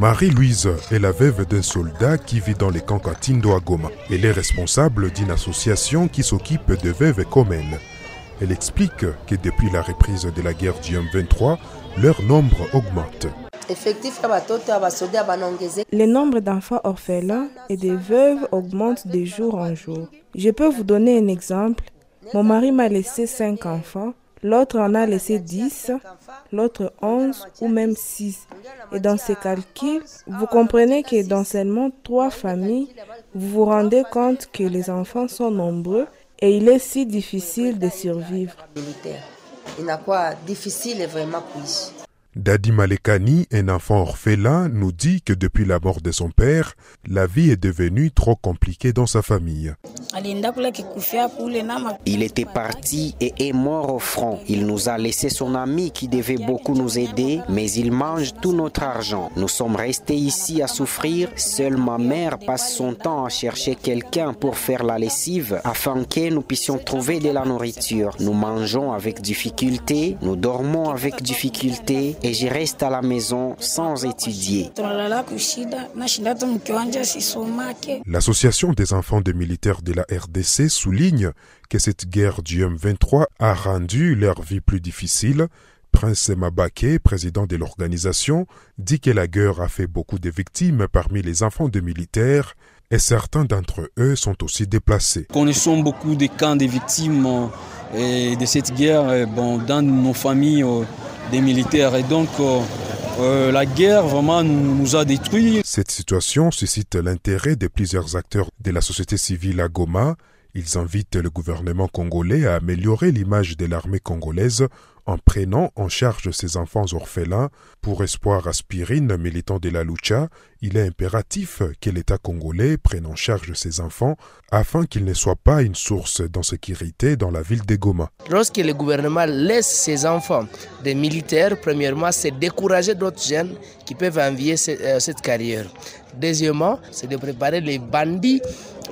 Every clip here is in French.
Marie-Louise est la veuve d'un soldat qui vit dans les camps Katindo à Goma. Elle est responsable d'une association qui s'occupe de veuves comme elle. Elle explique que depuis la reprise de la guerre du M23, leur nombre augmente. Le nombre d'enfants orphelins et de veuves augmente de jour en jour. Je peux vous donner un exemple. Mon mari m'a laissé cinq enfants, l'autre en a laissé 10, l'autre 11 ou même 6. Et dans ces calculs, vous comprenez que dans seulement trois familles, vous vous rendez compte que les enfants sont nombreux et il est si difficile de survivre. Dadi Malekani, un enfant orphelin, nous dit que depuis la mort de son père, la vie est devenue trop compliquée dans sa famille. Il était parti et est mort au front. Il nous a laissé son ami qui devait beaucoup nous aider, mais il mange tout notre argent. Nous sommes restés ici à souffrir. Seule ma mère passe son temps à chercher quelqu'un pour faire la lessive afin que nous puissions trouver de la nourriture. Nous mangeons avec difficulté, nous dormons avec difficulté et je reste à la maison sans étudier. L'association des enfants des militaires de la RDC souligne que cette guerre du M23 a rendu leur vie plus difficile. Prince Mabake, président de l'organisation, dit que la guerre a fait beaucoup de victimes parmi les enfants de militaires et certains d'entre eux sont aussi déplacés. Connaissons beaucoup de camps de victimes de cette guerre bon, dans nos familles des militaires. Et donc, euh, la guerre vraiment nous a détruits. Cette situation suscite l'intérêt de plusieurs acteurs de la société civile à Goma. Ils invitent le gouvernement congolais à améliorer l'image de l'armée congolaise en prenant en charge ces enfants orphelins. Pour Espoir Aspirine, militant de la Lucha, il est impératif que l'État congolais prenne en charge ces enfants afin qu'ils ne soient pas une source d'insécurité dans la ville de Goma. Lorsque le gouvernement laisse ses enfants des militaires, premièrement, c'est décourager d'autres jeunes qui peuvent envier cette carrière. Deuxièmement, c'est de préparer les bandits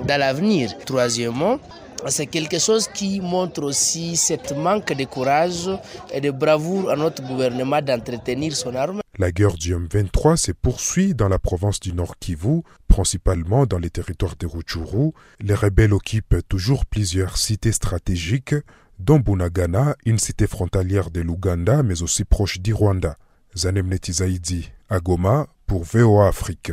dans l'avenir. Troisièmement, c'est quelque chose qui montre aussi cette manque de courage et de bravoure à notre gouvernement d'entretenir son arme. La guerre du M23 se poursuit dans la province du Nord Kivu, principalement dans les territoires de Rutshuru. Les rebelles occupent toujours plusieurs cités stratégiques, dont Bunagana, une cité frontalière de l'Ouganda, mais aussi proche du Rwanda. À Goma, pour VOA Afrique.